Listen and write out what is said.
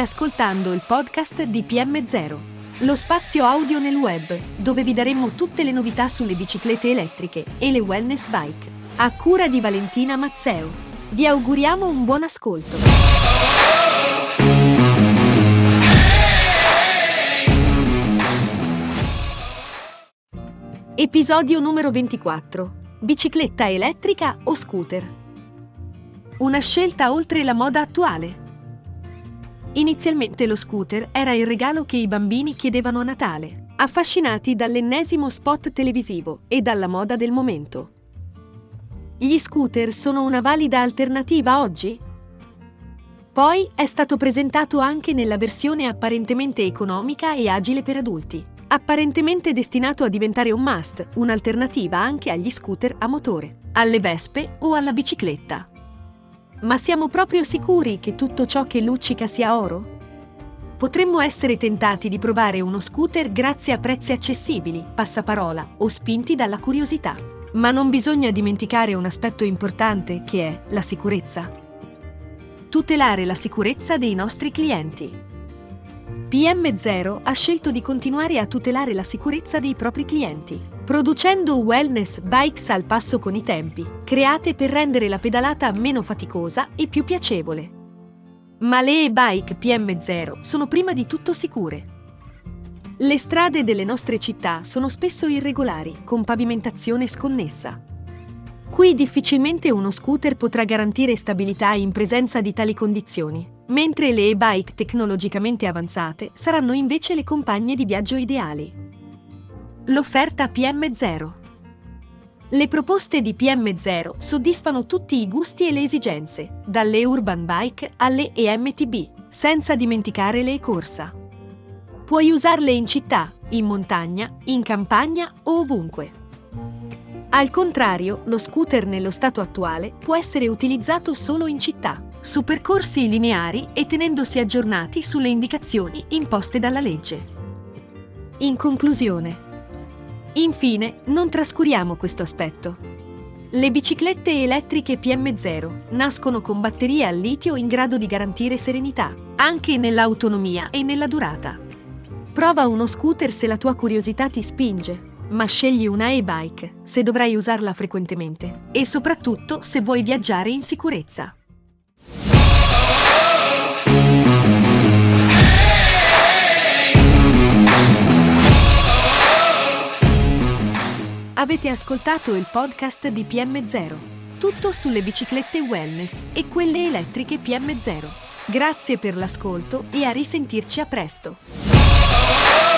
ascoltando il podcast di PM0, lo spazio audio nel web, dove vi daremo tutte le novità sulle biciclette elettriche e le wellness bike. A cura di Valentina Mazzeo. Vi auguriamo un buon ascolto. Episodio numero 24. Bicicletta elettrica o scooter? Una scelta oltre la moda attuale. Inizialmente lo scooter era il regalo che i bambini chiedevano a Natale, affascinati dall'ennesimo spot televisivo e dalla moda del momento. Gli scooter sono una valida alternativa oggi? Poi è stato presentato anche nella versione apparentemente economica e agile per adulti, apparentemente destinato a diventare un must, un'alternativa anche agli scooter a motore, alle vespe o alla bicicletta. Ma siamo proprio sicuri che tutto ciò che luccica sia oro? Potremmo essere tentati di provare uno scooter grazie a prezzi accessibili, passaparola o spinti dalla curiosità. Ma non bisogna dimenticare un aspetto importante che è la sicurezza. Tutelare la sicurezza dei nostri clienti. PM0 ha scelto di continuare a tutelare la sicurezza dei propri clienti producendo wellness bikes al passo con i tempi, create per rendere la pedalata meno faticosa e più piacevole. Ma le e-bike PM0 sono prima di tutto sicure. Le strade delle nostre città sono spesso irregolari, con pavimentazione sconnessa. Qui difficilmente uno scooter potrà garantire stabilità in presenza di tali condizioni, mentre le e-bike tecnologicamente avanzate saranno invece le compagne di viaggio ideali. L'offerta PM0. Le proposte di PM0 soddisfano tutti i gusti e le esigenze, dalle urban bike alle EMTB, senza dimenticare le corsa. Puoi usarle in città, in montagna, in campagna o ovunque. Al contrario, lo scooter nello stato attuale può essere utilizzato solo in città, su percorsi lineari e tenendosi aggiornati sulle indicazioni imposte dalla legge. In conclusione, Infine, non trascuriamo questo aspetto. Le biciclette elettriche PM0 nascono con batterie al litio in grado di garantire serenità, anche nell'autonomia e nella durata. Prova uno scooter se la tua curiosità ti spinge, ma scegli una e-bike se dovrai usarla frequentemente e soprattutto se vuoi viaggiare in sicurezza. Avete ascoltato il podcast di PM0. Tutto sulle biciclette wellness e quelle elettriche PM0. Grazie per l'ascolto e a risentirci a presto.